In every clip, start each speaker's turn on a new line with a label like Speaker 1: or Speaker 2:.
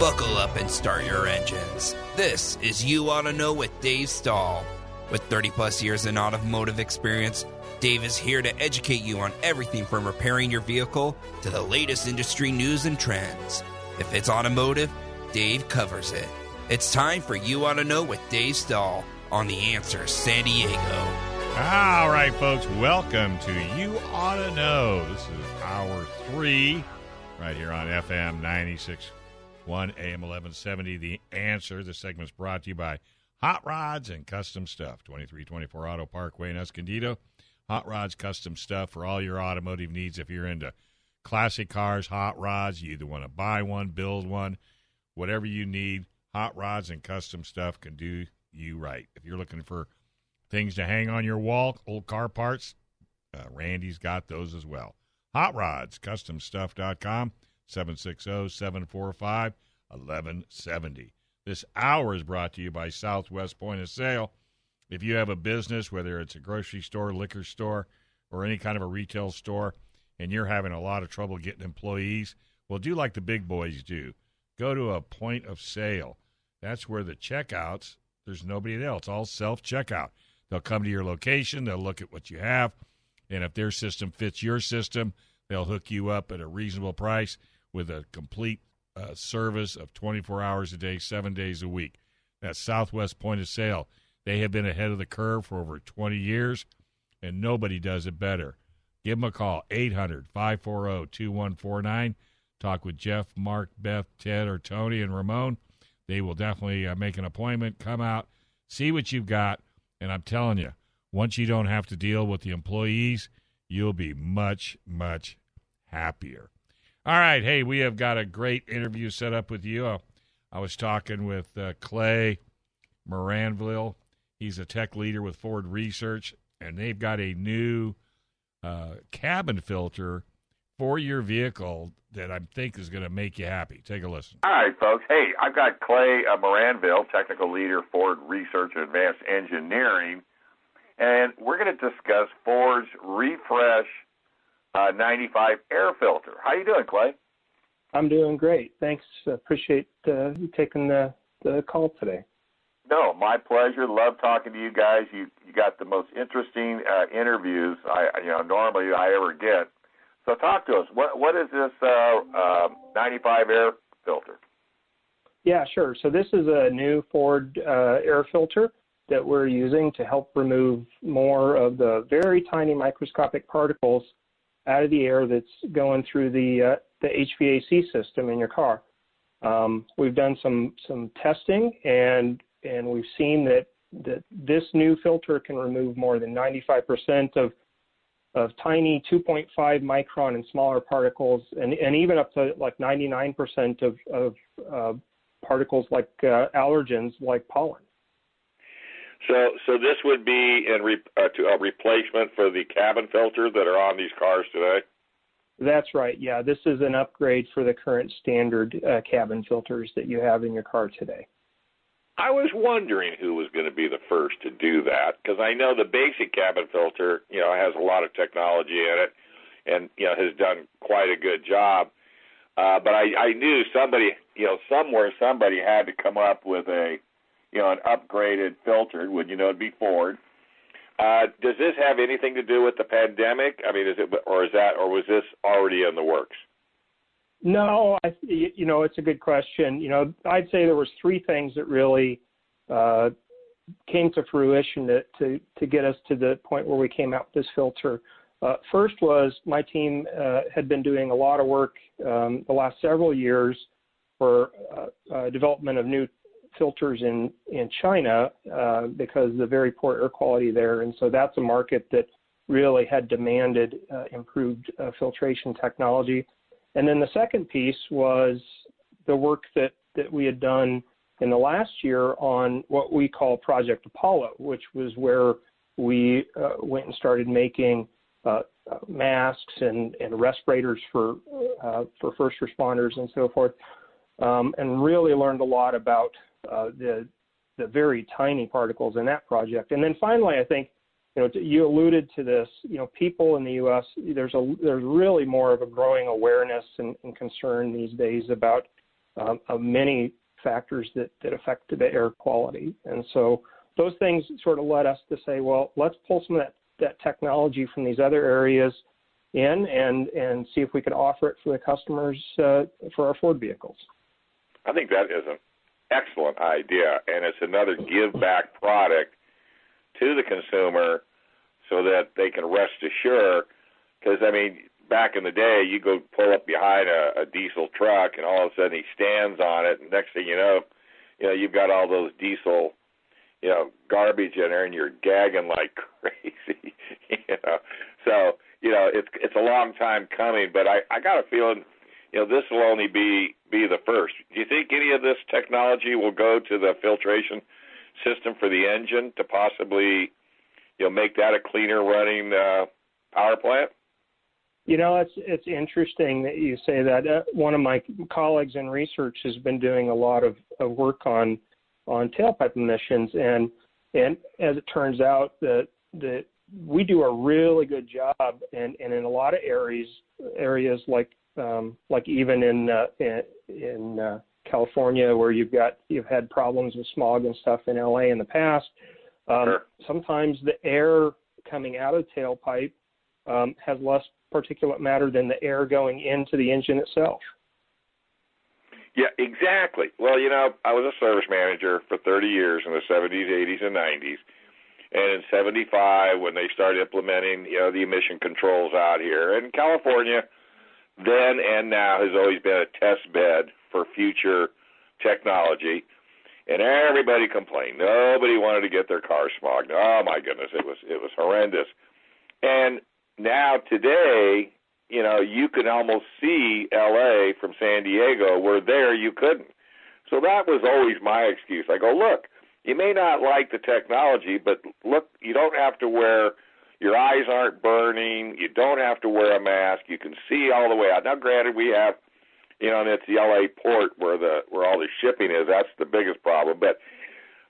Speaker 1: Buckle up and start your engines. This is You Auto Know with Dave Stall. With 30 plus years in automotive experience, Dave is here to educate you on everything from repairing your vehicle to the latest industry news and trends. If it's automotive, Dave covers it. It's time for You Auto Know with Dave Stall on The Answer San Diego.
Speaker 2: All right, folks, welcome to You Auto Know. This is hour three right here on FM 96. 1 AM 1170. The answer. This segment's brought to you by Hot Rods and Custom Stuff, 2324 Auto Parkway in Escondido. Hot Rods, custom stuff for all your automotive needs. If you're into classic cars, hot rods, you either want to buy one, build one, whatever you need, Hot Rods and Custom Stuff can do you right. If you're looking for things to hang on your wall, old car parts, uh, Randy's got those as well. Hot Rods, CustomStuff.com. 760 745 1170. This hour is brought to you by Southwest Point of Sale. If you have a business, whether it's a grocery store, liquor store, or any kind of a retail store, and you're having a lot of trouble getting employees, well, do like the big boys do. Go to a point of sale. That's where the checkouts, there's nobody else, all self checkout. They'll come to your location, they'll look at what you have, and if their system fits your system, they'll hook you up at a reasonable price with a complete uh, service of 24 hours a day, seven days a week. That's Southwest Point of Sale. They have been ahead of the curve for over 20 years, and nobody does it better. Give them a call, 800 540 2149. Talk with Jeff, Mark, Beth, Ted, or Tony and Ramon. They will definitely uh, make an appointment, come out, see what you've got. And I'm telling you, once you don't have to deal with the employees, you'll be much, much happier. All right. Hey, we have got a great interview set up with you. I was talking with uh, Clay Maranville. He's a tech leader with Ford Research, and they've got a new uh, cabin filter for your vehicle that I think is going to make you happy. Take a listen.
Speaker 3: All right, folks. Hey, I've got Clay uh, Maranville, technical leader, Ford Research and Advanced Engineering, and we're going to discuss Ford's refresh uh, 95 air filter. How are you doing, Clay?
Speaker 4: I'm doing great. Thanks. Appreciate uh, you taking the, the call today.
Speaker 3: No, my pleasure. Love talking to you guys. You you got the most interesting uh, interviews I you know normally I ever get. So talk to us. What what is this uh, uh, 95 air filter?
Speaker 4: Yeah, sure. So this is a new Ford uh, air filter that we're using to help remove more of the very tiny microscopic particles out of the air that's going through the uh, the HVAC system in your car. Um, we've done some some testing and and we've seen that that this new filter can remove more than 95% of of tiny 2.5 micron and smaller particles, and, and even up to like 99% of, of uh, particles like uh, allergens like pollen.
Speaker 3: So, so this would be in re, uh, to a replacement for the cabin filter that are on these cars today.
Speaker 4: That's right. Yeah, this is an upgrade for the current standard uh, cabin filters that you have in your car today.
Speaker 3: I was wondering who was going to be the first to do that because I know the basic cabin filter, you know, has a lot of technology in it, and you know has done quite a good job. Uh, but I, I knew somebody, you know, somewhere somebody had to come up with a you know, an upgraded filtered, would you know, it'd be Ford. Uh, does this have anything to do with the pandemic? I mean, is it, or is that, or was this already in the works?
Speaker 4: No, I, you know, it's a good question. You know, I'd say there was three things that really uh, came to fruition to, to, to get us to the point where we came out with this filter. Uh, first was my team uh, had been doing a lot of work um, the last several years for uh, uh, development of new filters in in China uh, because the very poor air quality there, and so that's a market that really had demanded uh, improved uh, filtration technology. And then the second piece was the work that that we had done in the last year on what we call Project Apollo, which was where we uh, went and started making uh, masks and, and respirators for uh, for first responders and so forth, um, and really learned a lot about uh, the the very tiny particles in that project. And then finally, I think you know you alluded to this. You know, people in the U.S. there's a there's really more of a growing awareness and, and concern these days about um, many factors that, that affect the air quality. And so those things sort of led us to say, well, let's pull some of that, that technology from these other areas in and, and see if we could offer it for the customers uh, for our Ford vehicles.
Speaker 3: I think that is an excellent idea, and it's another give back product to the consumer so that they can rest assured. Because, I mean, back in the day, you go pull up behind a, a diesel truck, and all of a sudden he stands on it, and next thing you know, you know, you've got all those diesel, you know, garbage in there, and you're gagging like crazy, you know. So, you know, it's it's a long time coming, but I I got a feeling, you know, this will only be be the first. Do you think any of this technology will go to the filtration system for the engine to possibly, you know, make that a cleaner running uh, power plant?
Speaker 4: You know, it's it's interesting that you say that. Uh, one of my colleagues in research has been doing a lot of, of work on on tailpipe emissions, and and as it turns out, that that we do a really good job, and, and in a lot of areas areas like um, like even in uh, in, in uh, California where you've got you've had problems with smog and stuff in LA in the past. Um,
Speaker 3: sure.
Speaker 4: Sometimes the air coming out of the tailpipe um, has less particulate matter than the air going into the engine itself.
Speaker 3: Yeah, exactly. Well, you know, I was a service manager for 30 years in the 70s, 80s, and 90s. And in 75, when they started implementing, you know, the emission controls out here, and California, then and now has always been a test bed for future technology. And everybody complained. Nobody wanted to get their car smogged. Oh my goodness, it was it was horrendous. And now today, you know, you can almost see LA from San Diego where there you couldn't. So that was always my excuse. I go, look, you may not like the technology, but look, you don't have to wear your eyes aren't burning, you don't have to wear a mask, you can see all the way out. Now granted we have you know, and it's the LA port where the where all the shipping is, that's the biggest problem. But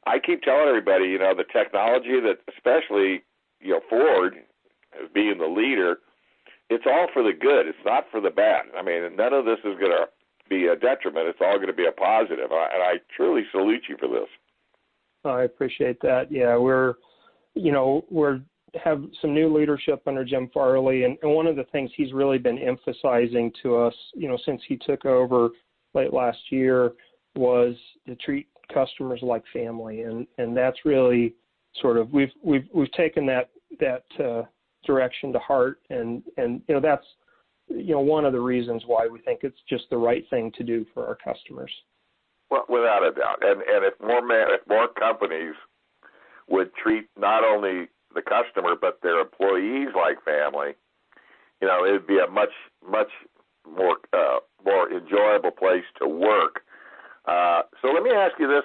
Speaker 3: I keep telling everybody, you know, the technology that especially, you know, Ford being the leader, it's all for the good. It's not for the bad. I mean, none of this is going to be a detriment. It's all going to be a positive. And I truly salute you for this.
Speaker 4: I appreciate that. Yeah, we're, you know, we're have some new leadership under Jim Farley, and, and one of the things he's really been emphasizing to us, you know, since he took over late last year, was to treat customers like family, and and that's really sort of we've we've we've taken that that uh, direction to heart and and you know that's you know one of the reasons why we think it's just the right thing to do for our customers.
Speaker 3: Well without a doubt. And and if more man, if more companies would treat not only the customer but their employees like family you know it'd be a much much more uh, more enjoyable place to work. Uh, so let me ask you this.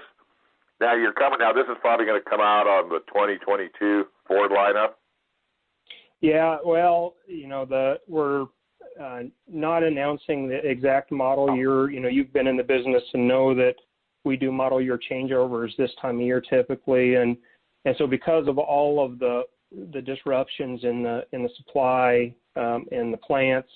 Speaker 3: Now you're coming now this is probably going to come out on the 2022 Ford lineup?
Speaker 4: Yeah, well, you know, the we're uh, not announcing the exact model year. You know, you've been in the business and know that we do model year changeovers this time of year typically, and and so because of all of the the disruptions in the in the supply um, in the plants,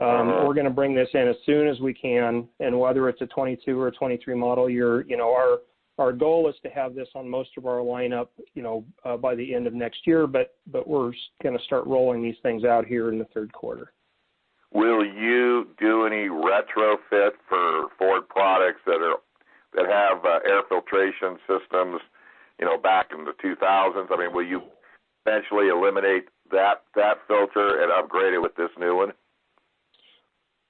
Speaker 4: um, uh-huh. we're going to bring this in as soon as we can. And whether it's a 22 or a 23 model year, you know, our our goal is to have this on most of our lineup, you know, uh, by the end of next year, but but we're going to start rolling these things out here in the third quarter.
Speaker 3: Will you do any retrofit for Ford products that are that have uh, air filtration systems, you know, back the 2000s? I mean, will you eventually eliminate that that filter and upgrade it with this new one?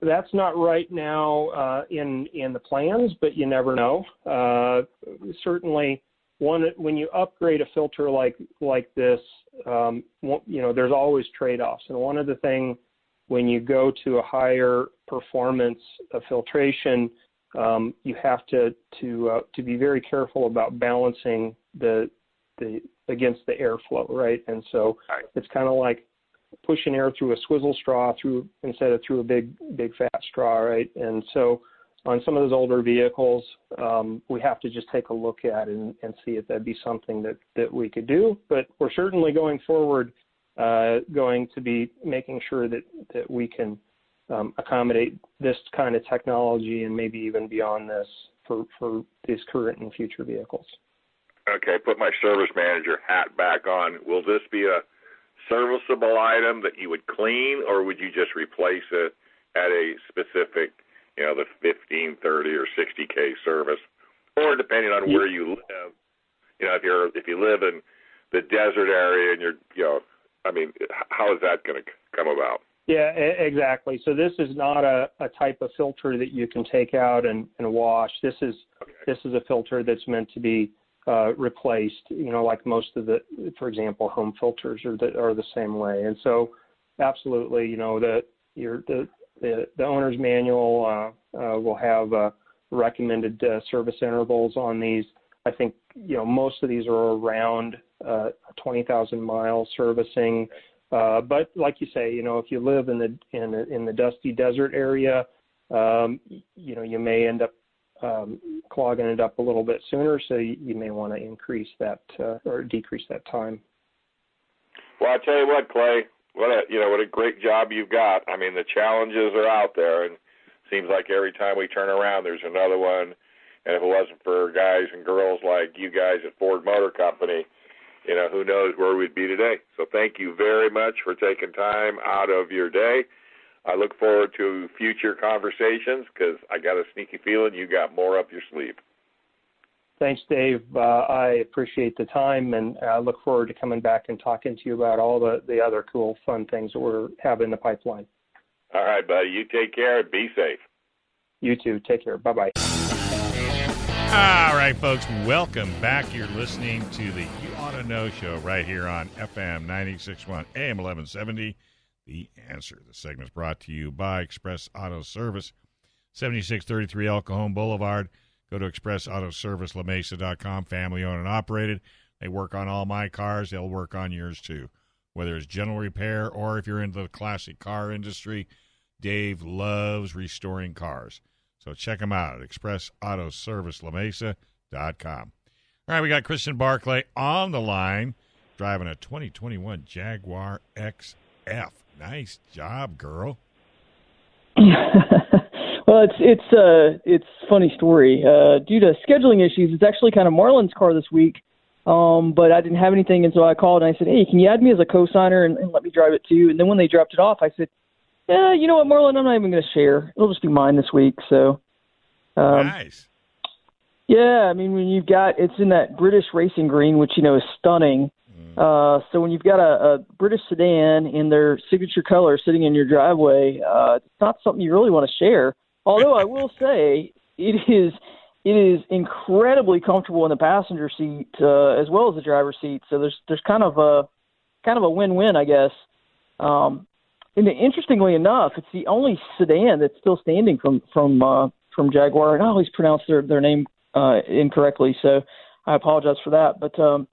Speaker 4: that's not right now uh, in in the plans, but you never know. Uh, certainly, one when you upgrade a filter like like this, um, you know there's always trade-offs, and one of the things when you go to a higher performance of filtration, um, you have to to uh, to be very careful about balancing the the against the airflow, right? And so right. it's kind of like pushing air through a swizzle straw through instead of through a big big fat straw, right? And so on some of those older vehicles, um, we have to just take a look at and, and see if that'd be something that that we could do. But we're certainly going forward, uh, going to be making sure that that we can um, accommodate this kind of technology and maybe even beyond this for, for these current and future vehicles.
Speaker 3: Okay, put my service manager hat back on. Will this be a serviceable item that you would clean, or would you just replace it at a specific, you know, the 15, 30, or 60k service, or depending on where you live? You know, if you're if you live in the desert area and you're, you know, I mean, how is that going to come about?
Speaker 4: Yeah, exactly. So this is not a, a type of filter that you can take out and, and wash. This is okay. this is a filter that's meant to be uh, replaced. You know, like most of the, for example, home filters are the are the same way. And so, absolutely, you know, the your the the, the owner's manual uh, uh, will have uh, recommended uh, service intervals on these. I think you know most of these are around uh, 20,000 miles servicing. But like you say, you know, if you live in the in the, in the dusty desert area, um, you know, you may end up um, clogging it up a little bit sooner. So you, you may want to increase that uh, or decrease that time.
Speaker 3: Well, I tell you what, Clay, what a you know what a great job you've got. I mean, the challenges are out there, and seems like every time we turn around, there's another one. And if it wasn't for guys and girls like you guys at Ford Motor Company, you know, who knows where we'd be today. So thank you very much for taking time out of your day. I look forward to future conversations because I got a sneaky feeling you got more up your sleeve.
Speaker 4: Thanks, Dave. Uh, I appreciate the time and I look forward to coming back and talking to you about all the, the other cool, fun things that we're having in the pipeline.
Speaker 3: All right, buddy. You take care and be safe.
Speaker 4: You too. Take care. Bye bye.
Speaker 2: All right, folks, welcome back. You're listening to the You Auto Know show right here on FM 961 AM 1170 the answer. The segment is brought to you by Express Auto Service, 7633 El Cajon Boulevard. Go to Express Auto Service, LaMesa.com, family owned and operated. They work on all my cars, they'll work on yours too. Whether it's general repair or if you're into the classic car industry, Dave loves restoring cars. So check them out at Express Auto Service, LaMesa.com. All right, we got Christian Barclay on the line driving a 2021 Jaguar XF. Nice job, girl.
Speaker 5: well, it's it's uh it's funny story. Uh, due to scheduling issues, it's actually kind of Marlon's car this week. Um, but I didn't have anything, and so I called and I said, "Hey, can you add me as a co-signer and, and let me drive it too?" And then when they dropped it off, I said, yeah, you know what, Marlon, I'm not even going to share. It'll just be mine this week. So,
Speaker 2: um, nice.
Speaker 5: Yeah, I mean, when you've got it's in that British racing green, which you know is stunning. Uh, so when you've got a, a British sedan in their signature color sitting in your driveway, uh, it's not something you really want to share. Although I will say it is it is incredibly comfortable in the passenger seat uh, as well as the driver's seat. So there's there's kind of a kind of a win-win, I guess. Um, and interestingly enough, it's the only sedan that's still standing from from uh, from Jaguar. And I always pronounce their their name uh, incorrectly, so I apologize for that. But um,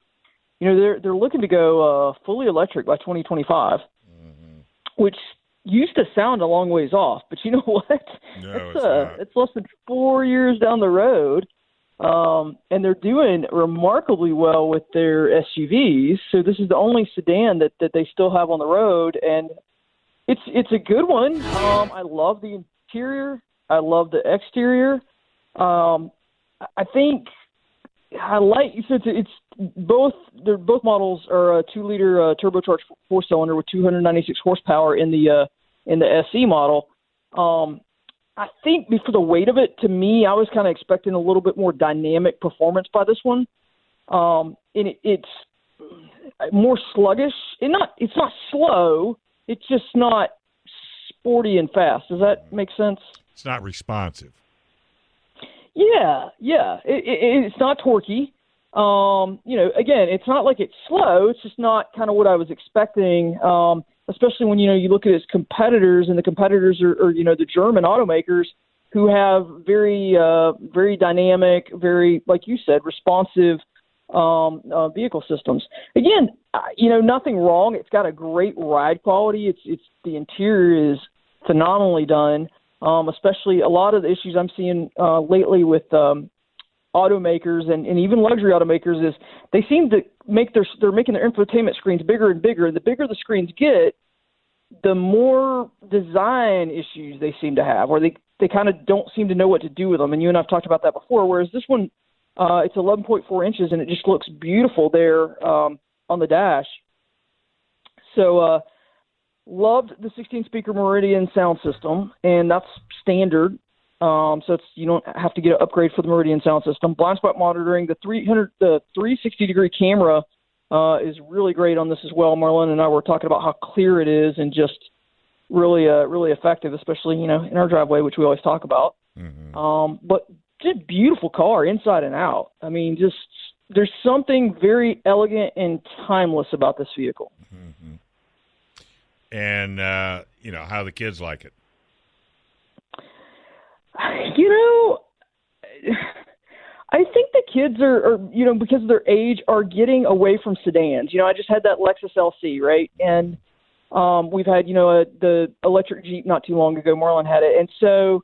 Speaker 5: you know, they're they're looking to go uh, fully electric by 2025, mm-hmm. which used to sound a long ways off. But you know what?
Speaker 2: No,
Speaker 5: it's,
Speaker 2: it's,
Speaker 5: uh, it's less than four years down the road. Um, and they're doing remarkably well with their SUVs. So this is the only sedan that, that they still have on the road, and it's it's a good one. Um, I love the interior. I love the exterior. Um, I think I like so it's, both. They're both models are a two liter uh, turbocharged four cylinder with 296 horsepower in the uh, in the SE model. Um, I think for the weight of it, to me, I was kind of expecting a little bit more dynamic performance by this one. Um, and it, it's more sluggish. And not it's not slow, it's just not sporty and fast. Does that make sense?
Speaker 2: It's not responsive.
Speaker 5: Yeah, yeah. It, it, it's not torquey. Um, you know, again, it's not like it's slow. It's just not kind of what I was expecting. Um, especially when you know you look at its competitors, and the competitors are, are you know the German automakers who have very uh, very dynamic, very like you said, responsive um, uh, vehicle systems. Again, you know, nothing wrong. It's got a great ride quality. It's it's the interior is phenomenally done. Um, especially a lot of the issues I'm seeing uh, lately with um, automakers and, and even luxury automakers is they seem to make their they're making their infotainment screens bigger and bigger. The bigger the screens get, the more design issues they seem to have, or they they kind of don't seem to know what to do with them. And you and I've talked about that before. Whereas this one, uh, it's 11.4 inches, and it just looks beautiful there um, on the dash. So uh, loved the 16 speaker Meridian sound system, and that's standard. Um, so it's you don't have to get an upgrade for the Meridian sound system. Blind spot monitoring, the 300 the 360 degree camera uh, is really great on this as well. Marlon and I were talking about how clear it is and just really uh, really effective, especially you know in our driveway, which we always talk about. Mm-hmm. Um, but just beautiful car inside and out. I mean, just there's something very elegant and timeless about this vehicle.
Speaker 2: Mm-hmm. And uh, you know how the kids like it.
Speaker 5: You know, I think the kids are, are, you know, because of their age, are getting away from sedans. You know, I just had that Lexus LC, right? And um, we've had, you know, a, the electric Jeep not too long ago. Marlon had it, and so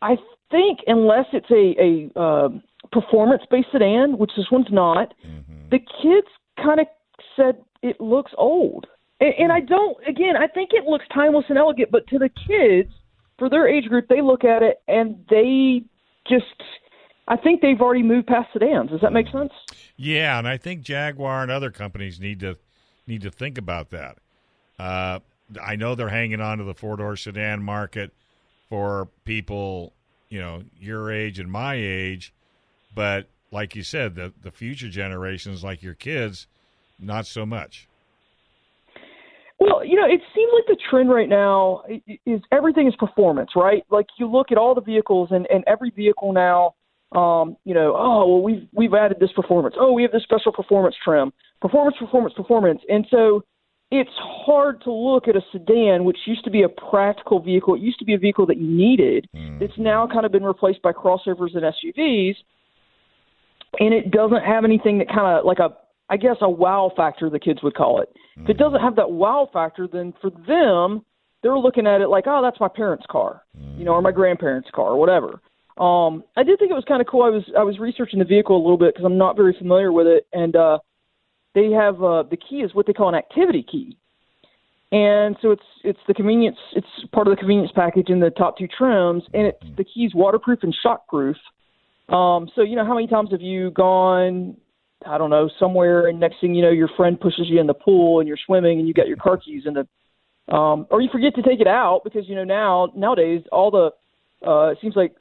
Speaker 5: I think unless it's a, a uh, performance-based sedan, which this one's not, mm-hmm. the kids kind of said it looks old. And, and I don't. Again, I think it looks timeless and elegant, but to the kids for their age group, they look at it and they just. I think they've already moved past sedans. Does that make sense?
Speaker 2: Yeah, and I think Jaguar and other companies need to need to think about that. Uh, I know they're hanging on to the four door sedan market for people, you know, your age and my age, but like you said, the the future generations, like your kids, not so much.
Speaker 5: You know, it seems like the trend right now is everything is performance, right? Like you look at all the vehicles, and and every vehicle now, um, you know, oh well, we've we've added this performance. Oh, we have this special performance trim, performance, performance, performance, and so it's hard to look at a sedan, which used to be a practical vehicle. It used to be a vehicle that you needed. Mm. It's now kind of been replaced by crossovers and SUVs, and it doesn't have anything that kind of like a I guess a wow factor the kids would call it. Mm-hmm. If it doesn't have that wow factor, then for them, they're looking at it like, oh, that's my parents' car, mm-hmm. you know, or my grandparents' car, or whatever. Um, I did think it was kind of cool. I was I was researching the vehicle a little bit because I'm not very familiar with it, and uh, they have uh, the key is what they call an activity key, and so it's it's the convenience. It's part of the convenience package in the top two trims, and it's mm-hmm. the key's waterproof and shockproof. Um, so you know, how many times have you gone I don't know, somewhere, and next thing you know, your friend pushes you in the pool and you're swimming and you got your car keys in the, um, or you forget to take it out because you know now nowadays all the, uh, it seems like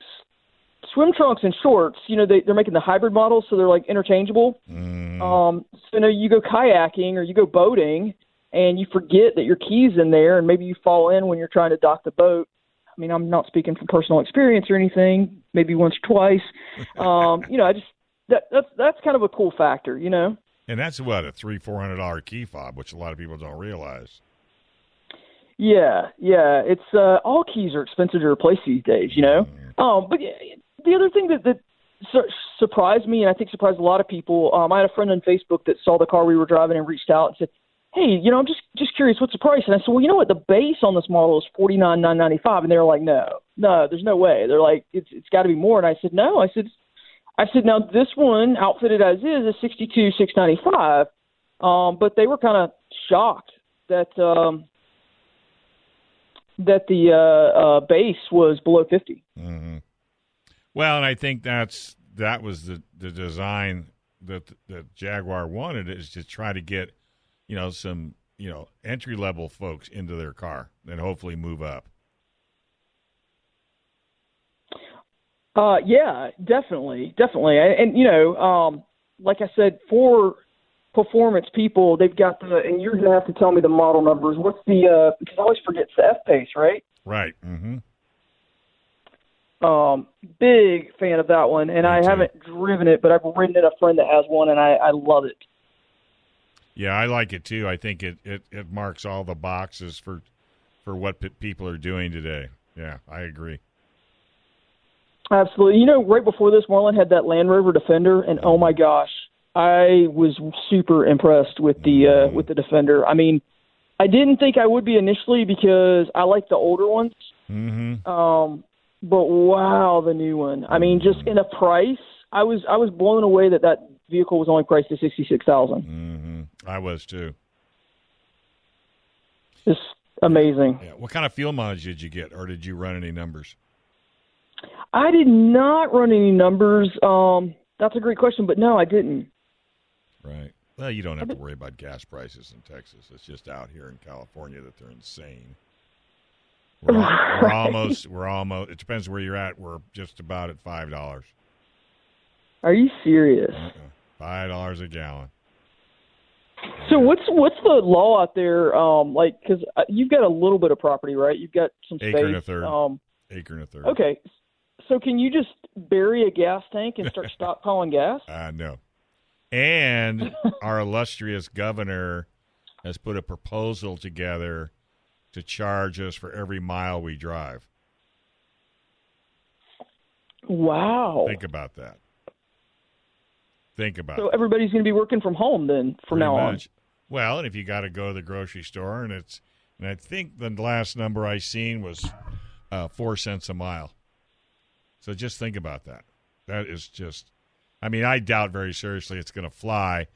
Speaker 5: swim trunks and shorts, you know, they they're making the hybrid models so they're like interchangeable. Mm. Um, so you know, you go kayaking or you go boating and you forget that your keys in there, and maybe you fall in when you're trying to dock the boat. I mean, I'm not speaking from personal experience or anything. Maybe once or twice. Um, you know, I just that, that's that's kind of a cool factor, you know.
Speaker 2: And that's what a three four hundred dollar key fob, which a lot of people don't realize.
Speaker 5: Yeah, yeah, it's uh, all keys are expensive to replace these days, you know. Mm. Um, but the other thing that that su- surprised me, and I think surprised a lot of people, um, I had a friend on Facebook that saw the car we were driving and reached out and said, "Hey, you know, I'm just just curious, what's the price?" And I said, "Well, you know what, the base on this model is forty nine nine ninety five, and they were like, "No, no, there's no way." They're like, "It's it's got to be more," and I said, "No," I said I said, now this one outfitted as is is sixty two six ninety five, um, but they were kind of shocked that um, that the uh, uh, base was below 50
Speaker 2: mm-hmm. Well, and I think that's that was the the design that that Jaguar wanted is to try to get you know some you know entry level folks into their car and hopefully move up.
Speaker 5: Uh, yeah, definitely, definitely, and, and you know, um, like I said, for performance people, they've got the, and you're gonna have to tell me the model numbers. What's the? Uh, because I always forget it's the F pace, right?
Speaker 2: Right. Mm-hmm.
Speaker 5: Um, big fan of that one, and Me I too. haven't driven it, but I've ridden it a friend that has one, and I, I love it.
Speaker 2: Yeah, I like it too. I think it, it, it marks all the boxes for for what p- people are doing today. Yeah, I agree.
Speaker 5: Absolutely. You know, right before this, Marlon had that Land Rover Defender, and oh my gosh, I was super impressed with the uh, with the Defender. I mean, I didn't think I would be initially because I like the older ones.
Speaker 2: Mm-hmm.
Speaker 5: Um, but wow, the new one. I mean, just in a price, I was I was blown away that that vehicle was only priced at sixty six thousand.
Speaker 2: Mm-hmm. I was too.
Speaker 5: Just amazing.
Speaker 2: Yeah. What kind of fuel mileage did you get, or did you run any numbers?
Speaker 5: I did not run any numbers. Um, that's a great question, but no, I didn't.
Speaker 2: Right. Well, you don't have to worry about gas prices in Texas. It's just out here in California that they're insane. We're, al- we're almost. We're almost. It depends where you're at. We're just about at five dollars.
Speaker 5: Are you serious?
Speaker 2: Uh-uh. Five dollars a gallon.
Speaker 5: So what's what's the law out there? Um, like, because you've got a little bit of property, right? You've got some space.
Speaker 2: Acre and a third.
Speaker 5: Um,
Speaker 2: Acre and a third.
Speaker 5: okay. So can you just bury a gas tank and start stockpiling gas?
Speaker 2: Uh, no. And our illustrious governor has put a proposal together to charge us for every mile we drive.
Speaker 5: Wow.
Speaker 2: Think about that. Think about it.
Speaker 5: So
Speaker 2: that.
Speaker 5: everybody's going to be working from home then from
Speaker 2: Pretty
Speaker 5: now on.
Speaker 2: Well, and if you got to go to the grocery store, and it's, and I think the last number I seen was uh, four cents a mile. So just think about that. That is just, I mean, I doubt very seriously it's going to fly,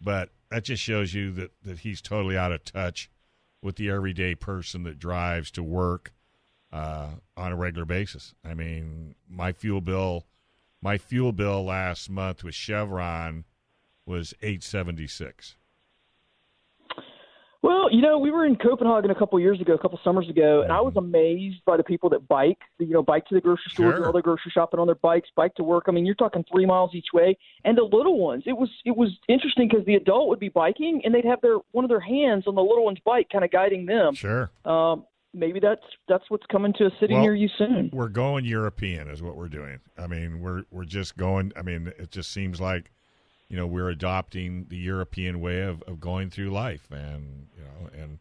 Speaker 2: but that just shows you that that he's totally out of touch with the everyday person that drives to work uh, on a regular basis. I mean, my fuel bill, my fuel bill last month with Chevron was eight seventy six.
Speaker 5: Well, you know, we were in Copenhagen a couple years ago, a couple summers ago, and I was amazed by the people that bike. You know, bike to the grocery store,
Speaker 2: Sure.
Speaker 5: do all their grocery shopping on their bikes, bike to work. I mean, you're talking three miles each way, and the little ones. It was it was interesting because the adult would be biking, and they'd have their one of their hands on the little one's bike, kind of guiding them.
Speaker 2: Sure.
Speaker 5: Um, maybe that's that's what's coming to a city
Speaker 2: Well,
Speaker 5: near you soon.
Speaker 2: We're going European, is what we're doing. I mean, we're we're just going. I mean, it just seems like, you know, we're adopting the European way of, of going through life, and you know, and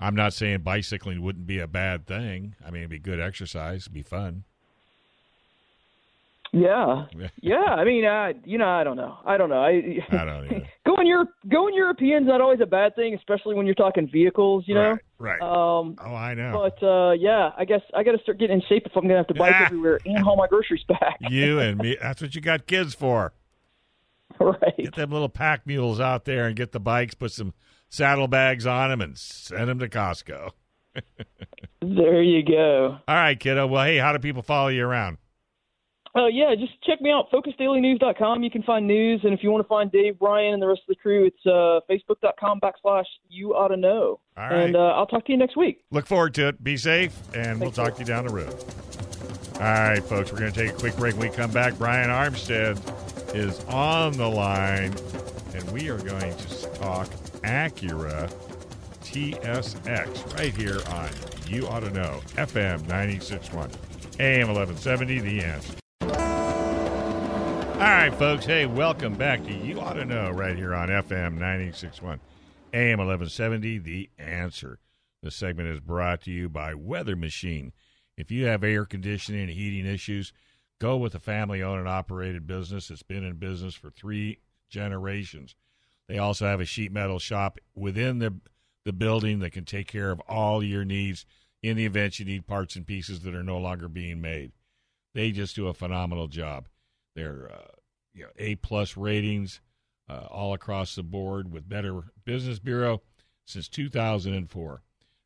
Speaker 2: I'm not saying bicycling wouldn't be a bad thing. I mean, it'd be good exercise, it'd be fun.
Speaker 5: Yeah, yeah. I mean, uh, you know, I don't know. I don't know. I,
Speaker 2: I don't either.
Speaker 5: going Europe, going European's not always a bad thing, especially when you're talking vehicles. You know.
Speaker 2: right, right.
Speaker 5: Um,
Speaker 2: oh, I know.
Speaker 5: But uh, yeah, I guess I got to start getting in shape if I'm gonna have to bike everywhere and haul my groceries back.
Speaker 2: you and me. That's what you got kids for.
Speaker 5: right.
Speaker 2: Get them little pack mules out there and get the bikes, put some saddlebags on them, and send them to Costco.
Speaker 5: There you go.
Speaker 2: All right, kiddo. Well, hey, how do people follow you around?
Speaker 5: Uh, yeah, just check me out, focusdailynews.com. You can find news, and if you want to find Dave, Brian, and the rest of the crew, it's uh, facebook.com backslash you ought to know.
Speaker 2: All right.
Speaker 5: And uh, I'll talk to you next week.
Speaker 2: Look forward to it. Be safe, and we'll talk to you down the road. All right, folks, we're going to take a quick break. When we come back, Brian Armstead is on the line, and we are going to talk Acura TSX right here on You Auto Know, FM 96.1, AM 1170, The Answer. All right, folks. Hey, welcome back to You Auto Know right here on FM 96.1, AM 1170, The Answer. This segment is brought to you by Weather Machine. If you have air conditioning and heating issues, go with a family owned and operated business that's been in business for three generations. They also have a sheet metal shop within the, the building that can take care of all your needs in the event you need parts and pieces that are no longer being made. They just do a phenomenal job. They're uh, you know, A plus ratings uh, all across the board with Better Business Bureau since 2004.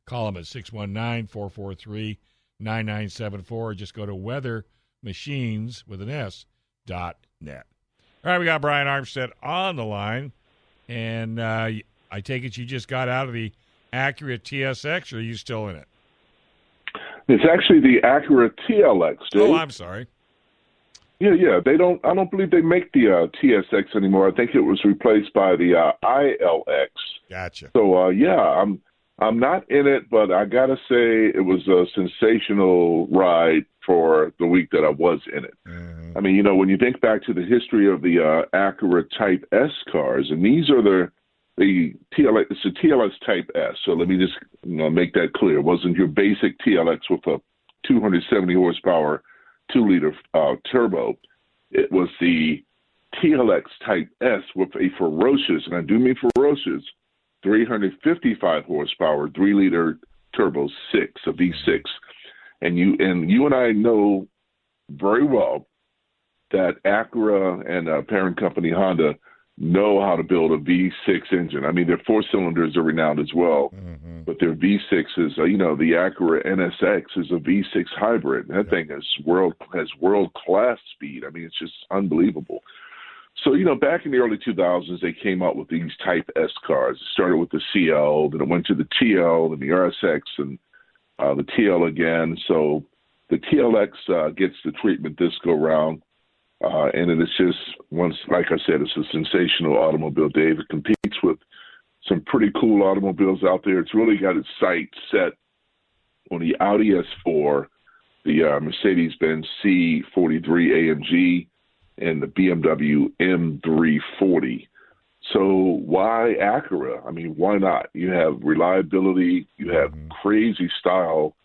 Speaker 2: Call them at 619 443 9974 just go to Weather Machines with an S dot net. All right, we got Brian Armstead on the line. And uh, I take it you just got out of the Acura TSX, or are you still in it?
Speaker 6: It's actually the Acura TLX. Dave.
Speaker 2: Oh, I'm sorry.
Speaker 6: Yeah, yeah. They don't. I don't believe they make the uh, TSX anymore. I think it was replaced by the uh, ILX.
Speaker 2: Gotcha.
Speaker 6: So uh, yeah, I'm I'm not in it, but I gotta say it was a sensational ride for the week that I was in it.
Speaker 2: Mhm.
Speaker 6: I mean, you know, when you think back to the history of the uh, Acura Type S cars, and these are the the TLX. It's a TLX Type S. So let me just you know, make that clear. It wasn't your basic TLX with a 270 horsepower two liter uh, turbo. It was the TLX Type S with a ferocious, and I do mean ferocious, 355 horsepower, three liter turbo six, a V6. And you and you and I know very well that Acura and uh, parent company Honda know how to build a V6 engine. I mean, their four cylinders are renowned as well.
Speaker 2: Mhm.
Speaker 6: but their V6 is, uh, you know, the Acura NSX is a V6 hybrid. That thing is world has world class speed. I mean, it's just unbelievable. So, you know, back in the early 2000s, they came out with these Type S cars. It started with the CL, then it went to the TL, then the RSX, and uh, the TL again. So the TLX uh, gets the treatment this go round. Uh, and it is just once, like I said, it's a sensational automobile. Dave it competes with some pretty cool automobiles out there. It's really got its sights set on the Audi S4, the uh, Mercedes-Benz C43 AMG, and the BMW M340. So why Acura? I mean, why not? You have reliability, you have mm-hmm. crazy style,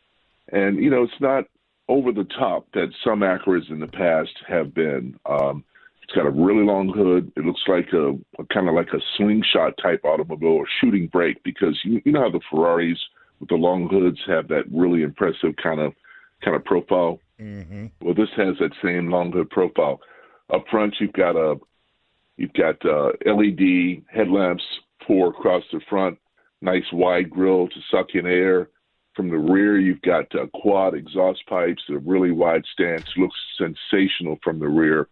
Speaker 6: and you know it's not over the top that some Acuras in the past have been. Um, it's got a really long hood. It looks like a, a kind of like a slingshot type automobile or shooting brake because you, you know how the Ferraris with the long hoods have that really impressive kind of kind of profile. Mm-hmm. Well, this has that same long hood profile. Up front, you've got a you've got uh, LED headlamps four across the front, nice wide grill to suck in air. From the rear, you've got uh, quad exhaust pipes, a really wide stance, looks sensational from the rear.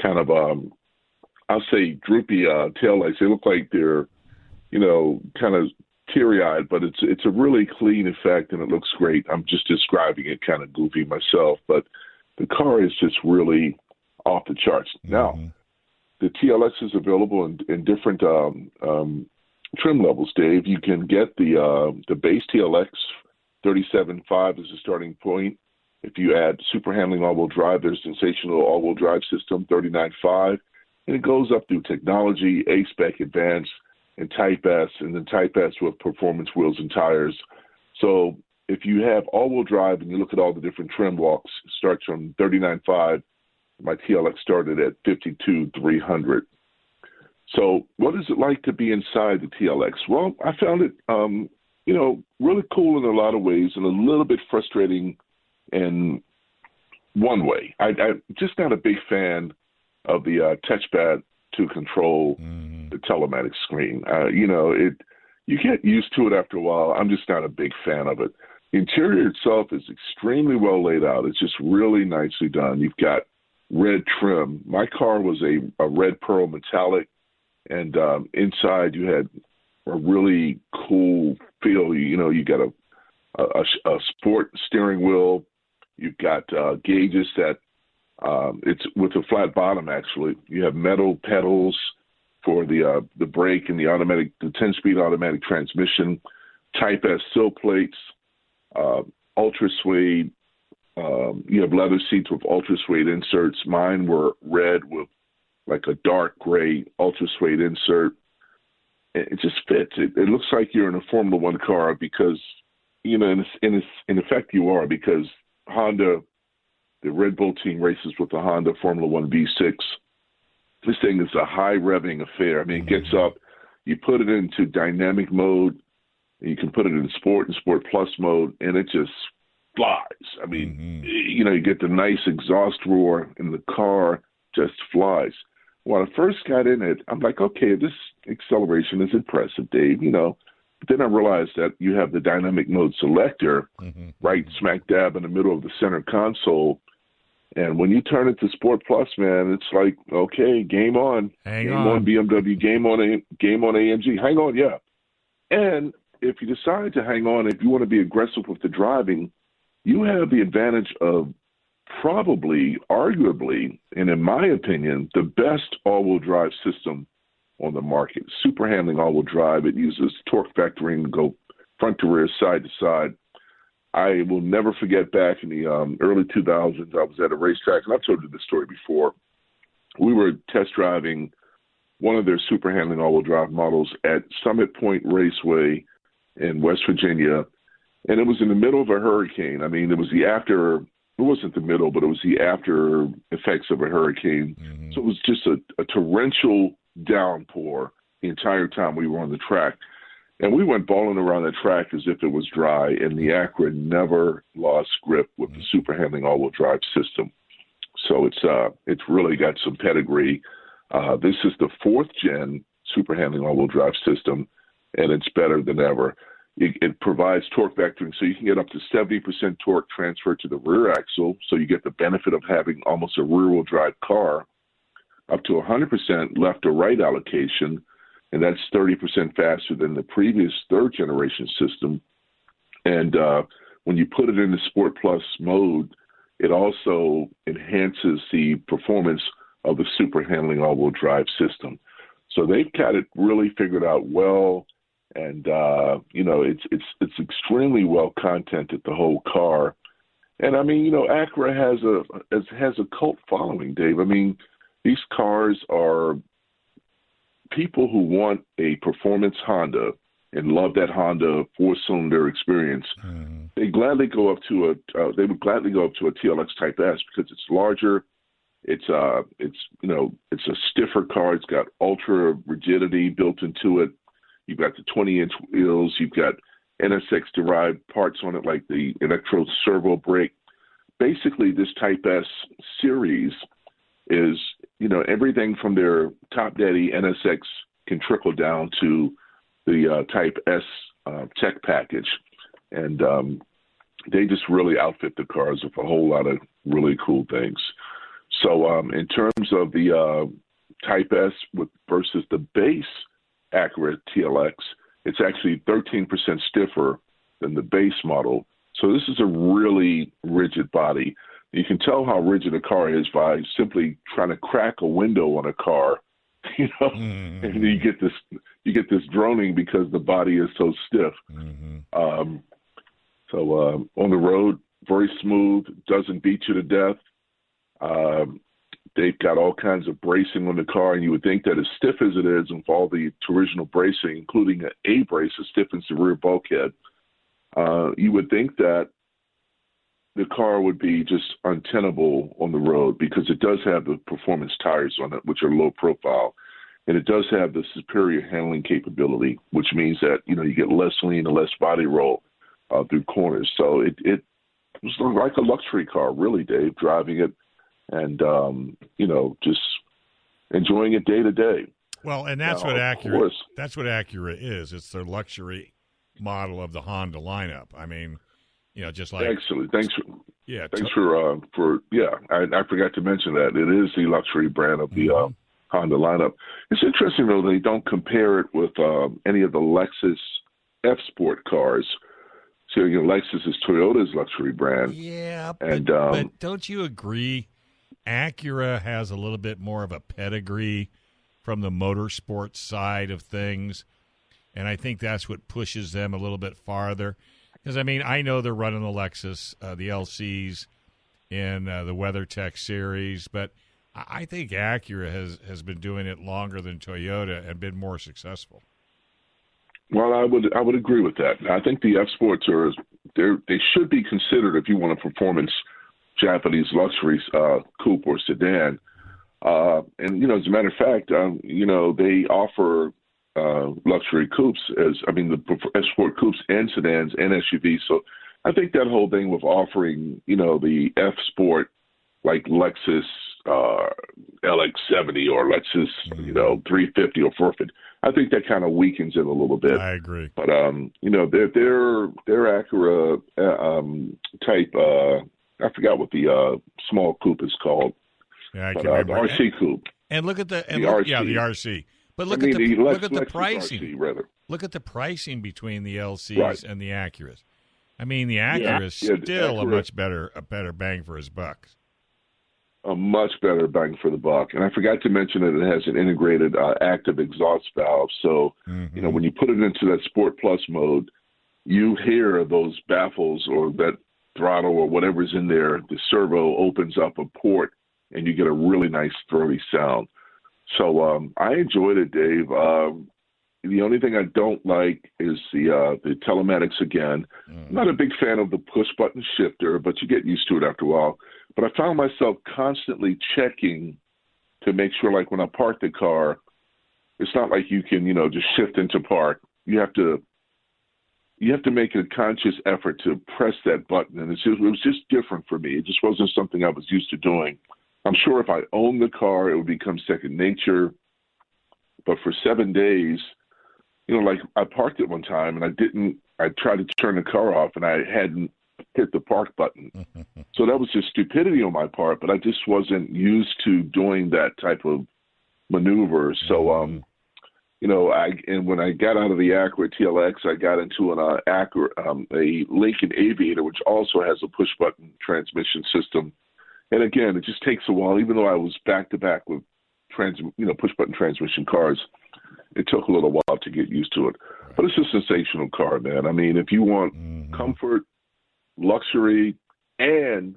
Speaker 6: Kind of, um, I'll say, droopy uh, tail lights. They look like they're, you know, kind of teary-eyed, but it's it's a really clean effect and it looks great. I'm just describing it kind of goofy myself, but the car is just really off the charts. Mm-hmm. Now, the TLX is available in, in different um, um, trim levels. Dave, you can get the uh, the base TLX 37.5 as a starting point. If you add super handling all-wheel drive, there's a sensational all-wheel drive system 39.5, and it goes up through technology, A-Spec Advanced, and Type S, and then Type S with performance wheels and tires. So if you have all-wheel drive and you look at all the different trim walks, starts from 39.5 my TLX started at 52,300. So, what is it like to be inside the TLX? Well, I found it, um, you know, really cool in a lot of ways, and a little bit frustrating in one way. I, am just not a big fan of the uh, touchpad to control mm. the telematic screen. Uh, you know, it you get used to it after a while. I'm just not a big fan of it. The interior itself is extremely well laid out. It's just really nicely done. You've got red trim. My car was a, a red pearl metallic, and um, inside you had a really cool feel. You, know, you got a, a, a sport steering wheel. You've got uh, gauges that um, it's with a flat bottom. Actually, you have metal pedals for the uh, the brake and the automatic, the 10-speed automatic transmission. Type S sill plates, uh, ultra suede um, you have leather seats with ultra suede inserts. Mine were red with like a dark gray ultra suede insert. It just fits. It, it looks like you're in a Formula One car because, you know, in, in, in effect, you are because Honda, the Red Bull team races with the Honda Formula One V6. This thing is a high revving affair. I mean, it gets up, you put it into dynamic mode, you can put it in sport and sport plus mode, and it just flies. I mean, mm-hmm. you know, you get the nice exhaust roar, and the car just flies. When I first got in it, I'm like, okay, this acceleration is impressive, Dave. You know, but then I realized that you have the dynamic mode selector mm-hmm. right smack dab in the middle of the center console. And when you turn it to Sport Plus, man, it's like, okay, game on.
Speaker 2: Hang
Speaker 6: game
Speaker 2: on.
Speaker 6: on BMW, game on A, game on AMG. Hang on, yeah. And if you decide to hang on, if you want to be aggressive with the driving, you have the advantage of probably, arguably, and in my opinion, the best all wheel drive system on the market. Super handling all wheel drive. It uses torque vectoring to go front to rear, side to side. I will never forget back in the um, early 2000s, I was at a racetrack, and I've told you this story before. We were test driving one of their super handling all wheel drive models at Summit Point Raceway in West Virginia and it was in the middle of a hurricane. I mean, it was the after. It wasn't the middle, but it was the after effects of a hurricane. Mm-hmm. So it was just a, a torrential downpour the entire time we were on the track. And we went balling around the track as if it was dry, and the Acura never lost grip with the super handling all-wheel drive system. So it's uh, it's really got some pedigree. Uh, this is the fourth gen super handling all-wheel drive system, and it's better than ever it, provides torque vectoring, so you can get up to 70% torque transfer to the rear axle, so you get the benefit of having almost a rear-wheel drive car, up to 100% left or right allocation, and that's 30% faster than the previous third generation system. And uh, when you put it in the Sport Plus mode, it also enhances the performance of the super handling all-wheel drive system. So they've got it really figured out well, and uh, you know it's it's it's extremely well contented the whole car. And I mean, you know, Acura has a has a cult following, Dave. I mean, these cars are people who want a performance Honda and love that Honda four cylinder experience. Mm-hmm. They gladly go up to a uh, they would gladly go up to a TLX Type S because it's larger. It's uh it's you know it's a stiffer car. It's got ultra rigidity built into it. You've got the 20 inch wheels. You've got NSX derived parts on it like the electro servo brake. Basically, this Type S series is you know everything from their top daddy NSX can trickle down to the uh, Type S uh, tech package, and um, they just really outfit the cars with a whole lot of really cool things. So, um, in terms of the uh, Type S with, versus the base Acura TLX, it's actually 13% stiffer than the base model. So this is a really rigid body. You can tell how rigid a car is by simply trying to crack a window on a car, you know, mm-hmm. and you get this you get this droning because the body is so stiff. Mm-hmm. Um, so uh, on the road, very smooth, doesn't beat you to death. Um, they've got all kinds of bracing on the car, and you would think that as stiff as it is, with all the torsional bracing, including an A brace that stiffens the rear bulkhead, uh, you would think that the car would be just untenable on the road because it does have the performance tires on it, which are low profile, and it does have the superior handling capability, which means that you know you get less lean and less body roll uh, through corners. So it it was like a luxury car, really, Dave, driving it and um, you know just enjoying it day to day.
Speaker 2: Well, and that's now, what Acura that's what Acura is. It's their luxury model of the Honda lineup. I mean, you know, just like
Speaker 6: actually, thanks. For, yeah, thanks t- for uh, for yeah. I, I, forgot to mention that it is the luxury brand of the mm-hmm. uh, Honda lineup. It's interesting though they don't compare it with um, any of the Lexus F Sport cars. So you know, Lexus is Toyota's luxury brand.
Speaker 2: Yeah, and um, but don't you agree? Acura has a little bit more of a pedigree from the motorsports side of things, and I think that's what pushes them a little bit farther. Because I mean, I know they're running the Lexus, uh, the LCs, in uh, the WeatherTech series, but I think Acura has has been doing it longer than Toyota and been more successful.
Speaker 6: Well, I would I would agree with that. I think the F Sports are they they should be considered if you want a performance Japanese luxury uh, coupe or sedan. Uh, and you know, as a matter of fact, um, you know they offer uh, luxury coupes as I mean the F sport coupes and sedans and SUVs. So I think that whole thing with offering you know the F Sport like Lexus uh, LX70 or Lexus mm-hmm. you know 350 or 450. I think that kind of weakens it a little bit.
Speaker 2: I agree.
Speaker 6: But um, you know, their their their Acura uh, um, type uh, I forgot what the uh, small coupe is called.
Speaker 2: Yeah, I can but,
Speaker 6: uh, RC coupe.
Speaker 2: And look at the, and the look, RC. yeah the RC. But look I mean, at the, the look at the pricing. RC, rather. Look at the pricing between the LCs right. and the Acuras. I mean, the Acura yeah, is still Acura, a much better a better bang for his buck.
Speaker 6: A much better bang for the buck. And I forgot to mention that it has an integrated uh, active exhaust valve. So, mm-hmm. you know, when you put it into that Sport Plus mode, you hear those baffles or that throttle or whatever's in there, the servo opens up a port and you get a really nice throaty sound. So um, I enjoyed it, Dave. Um, the only thing I don't like is the uh, the telematics again. Mm. Not a big fan of the push button shifter, but you get used to it after a while. But I found myself constantly checking to make sure, like when I park the car, it's not like you can, you know, just shift into park. You have to you have to make a conscious effort to press that button, and just, it was just different for me. It just wasn't something I was used to doing. I'm sure if I owned the car, it would become second nature. But for seven days, you know, like I parked it one time and I didn't, I tried to turn the car off and I hadn't hit the park button. so that was just stupidity on my part, but I just wasn't used to doing that type of maneuver. So, um, you know, I and when I got out of the Acura TLX, I got into an uh, Acura, um, a Lincoln Aviator, which also has a push button transmission system. And again, it just takes a while. Even though I was back to back with trans, you know, push button transmission cars, it took a little while to get used to it. But it's a sensational car, man. I mean, if you want
Speaker 2: Mhm.
Speaker 6: comfort, luxury, and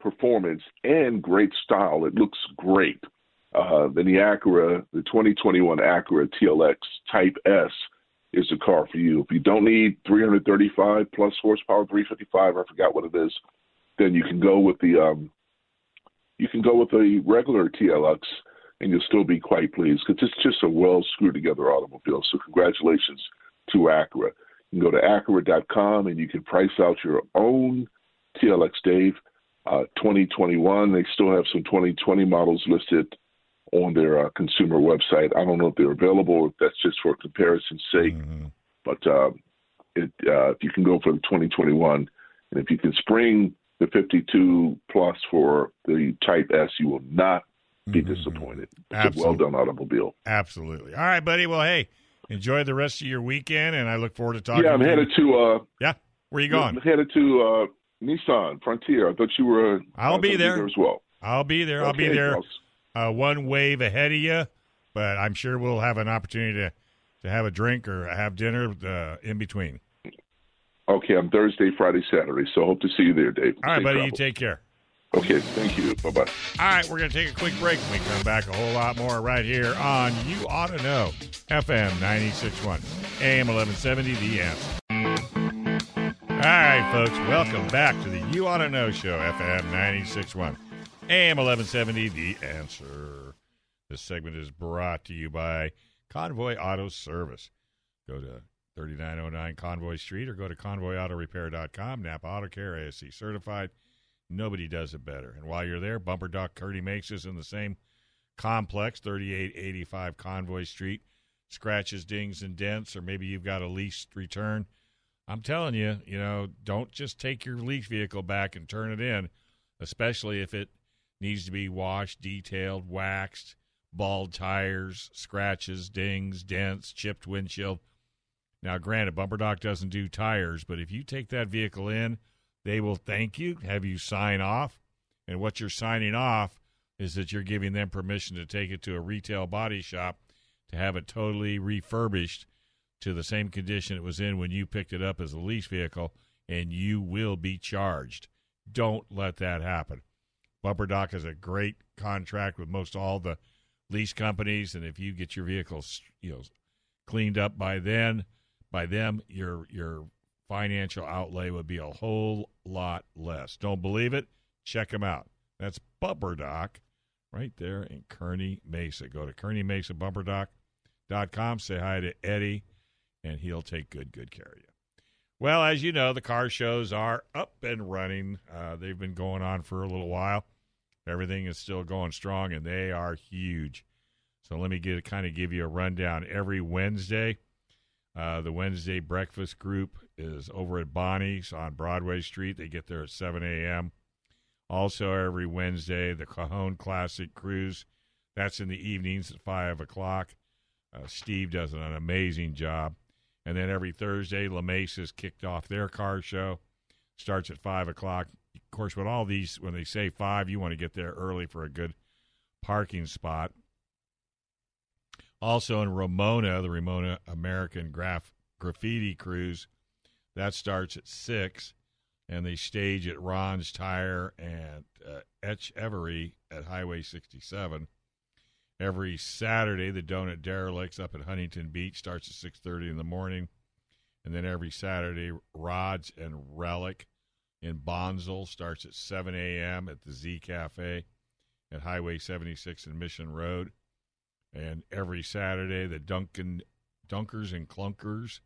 Speaker 6: performance and great style, it looks great. Uh, then the Acura, the 2021 Acura TLX Type S is the car for you. If you don't need 335 plus horsepower, 355, I forgot what it is, then you can go with the um, you can go with the regular TLX, and you'll still be quite pleased because it's just a well screwed together automobile. So congratulations to Acura. You can go to Acura.com and you can price out your own TLX, Dave. Uh, 2021, they still have some 2020 models listed on their uh, consumer website. I don't know if they're available, or if that's just for comparison's sake.
Speaker 2: Mhm.
Speaker 6: But uh, it, uh, if you can go for the 2021, and if you can spring the 52 plus for the Type S, you will not be
Speaker 2: Mhm.
Speaker 6: disappointed. It's a
Speaker 2: Absolutely.
Speaker 6: well done automobile.
Speaker 2: Absolutely. All right, buddy. Well, hey, enjoy the rest of your weekend, and I look forward to talking.
Speaker 6: Yeah, I'm
Speaker 2: to you.
Speaker 6: headed to uh,
Speaker 2: Yeah, where are you going?
Speaker 6: I'm headed to uh, Nissan Frontier. I thought you were. uh,
Speaker 2: I'll be
Speaker 6: gonna
Speaker 2: there.
Speaker 6: as well.
Speaker 2: I'll be there. I'll be there.
Speaker 6: I'll-
Speaker 2: uh, one wave ahead of you, but I'm sure we'll have an opportunity to, to have a drink or have dinner uh, in between.
Speaker 6: Okay, I'm Thursday, Friday, Saturday. So hope to see you there, Dave.
Speaker 2: All right,
Speaker 6: Safe
Speaker 2: buddy, you take care.
Speaker 6: Okay, thank you. Bye bye.
Speaker 2: All right, we're going to take a quick break. When we come back, a whole lot more right here on You Auto Know, FM 96.1, AM 1170, The Answer. All right, folks, welcome back to the You Auto Know Show, FM 96.1, AM 1170, The Answer. This segment is brought to you by Convoy Auto Service. Go to 3909 Convoy Street or go to convoyautorepair.com. Napa Auto Care, ASE certified. Nobody does it better. And while you're there, Bumper Doc Kearny Mesa in the same complex, 3885 Convoy Street. Scratches, dings, and dents, or maybe you've got a lease return. I'm telling you, you know, don't just take your lease vehicle back and turn it in, especially if it needs to be washed, detailed, waxed, bald tires, scratches, dings, dents, chipped windshield. Now, granted, Bumper Doc doesn't do tires, but if you take that vehicle in, they will thank you, have you sign off. And what you're signing off is that you're giving them permission to take it to a retail body shop to have it totally refurbished to the same condition it was in when you picked it up as a lease vehicle, and you will be charged. Don't let that happen. Bumper Doc has a great contract with most all the lease companies, and if you get your vehicles, you know, cleaned up by then, by them, your your financial outlay would be a whole lot less. Don't believe it? Check them out. That's Bumper Doc right there in Kearny Mesa. Go to kearneymesabumperdock.com. Say hi to Eddie, and he'll take good, good care of you. Well, as you know, the car shows are up and running. Uh, they've been going on for a little while. Everything is still going strong, and they are huge. So let me get kind of give you a rundown. Every Wednesday, uh, the Wednesday breakfast group is over at Bonnie's on Broadway Street. They get there at 7 a.m. Also, every Wednesday, the Cajon Classic Cruise. That's in the evenings at 5 o'clock. Uh, Steve does an amazing job. And then every Thursday, La Mesa's kicked off their car show. Starts at 5 o'clock. Of course, with all these, when they say 5, you want to get there early for a good parking spot. Also in Ramona, the Ramona American Graph Graffiti Cruise, that starts at 6 and they stage at Ron's Tire and uh, Etch Every at Highway 67. Every Saturday, the Donut Derelicts up at Huntington Beach starts at 6:30 in the morning, and then every Saturday, Rods and Relic in Bonsall starts at 7 a.m. at the Z Cafe at Highway 76 and Mission Road, and every Saturday, the Dunkin' Dunkers and Clunkers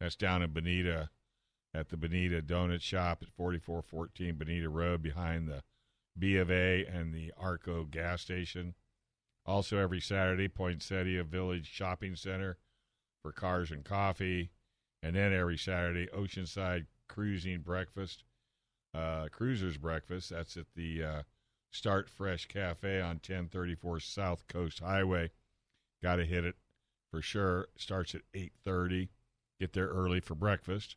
Speaker 2: that's down in Bonita at the Bonita Donut Shop at 4414 Bonita Road behind the B of A and the Arco gas station. Also, every Saturday, Poinsettia Village Shopping Center for cars and coffee. And then every Saturday, Oceanside Cruising Breakfast, uh, Cruisers Breakfast. That's at the uh, Start Fresh Cafe on 1034 South Coast Highway. Got to hit it for sure. Starts at 8:30. Get there early for breakfast.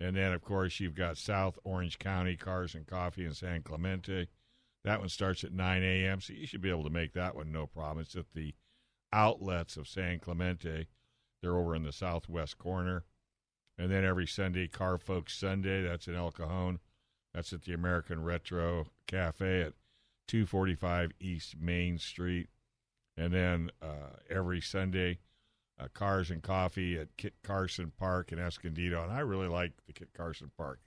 Speaker 2: And then, of course, you've got South Orange County Cars and Coffee in San Clemente. That one starts at 9 a.m., so you should be able to make that one no problem. It's at the outlets of San Clemente. They're over in the southwest corner. And then every Sunday, Car Folks Sunday. That's in El Cajon. That's at the American Retro Cafe at 245 East Main Street. And then uh, every Sunday, uh, Cars and Coffee at Kit Carson Park in Escondido. And I really like the Kit Carson Park.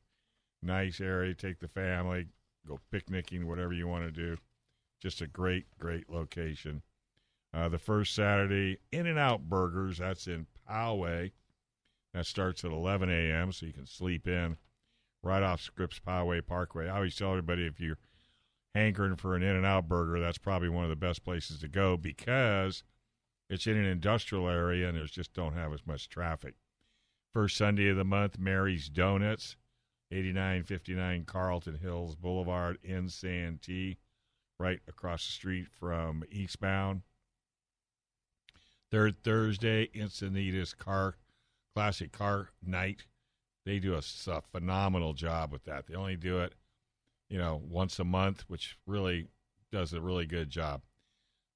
Speaker 2: Nice area. Take the family, go picnicking, whatever you want to do. Just a great, great location. Uh, the first Saturday, In and Out Burgers. That's in Poway. That starts at 11 a.m., so you can sleep in right off Scripps Poway Parkway. I always tell everybody if you're hankering for an In and Out burger, that's probably one of the best places to go because it's in an industrial area and there's just don't have as much traffic. First Sunday of the month, Mary's Donuts, 8959 Carlton Hills Boulevard in Santee, right across the street from eastbound. Third Thursday, Encinitas Car Classic Car Night. They do a, a phenomenal job with that. They only do it, you know, once a month, which really does a really good job.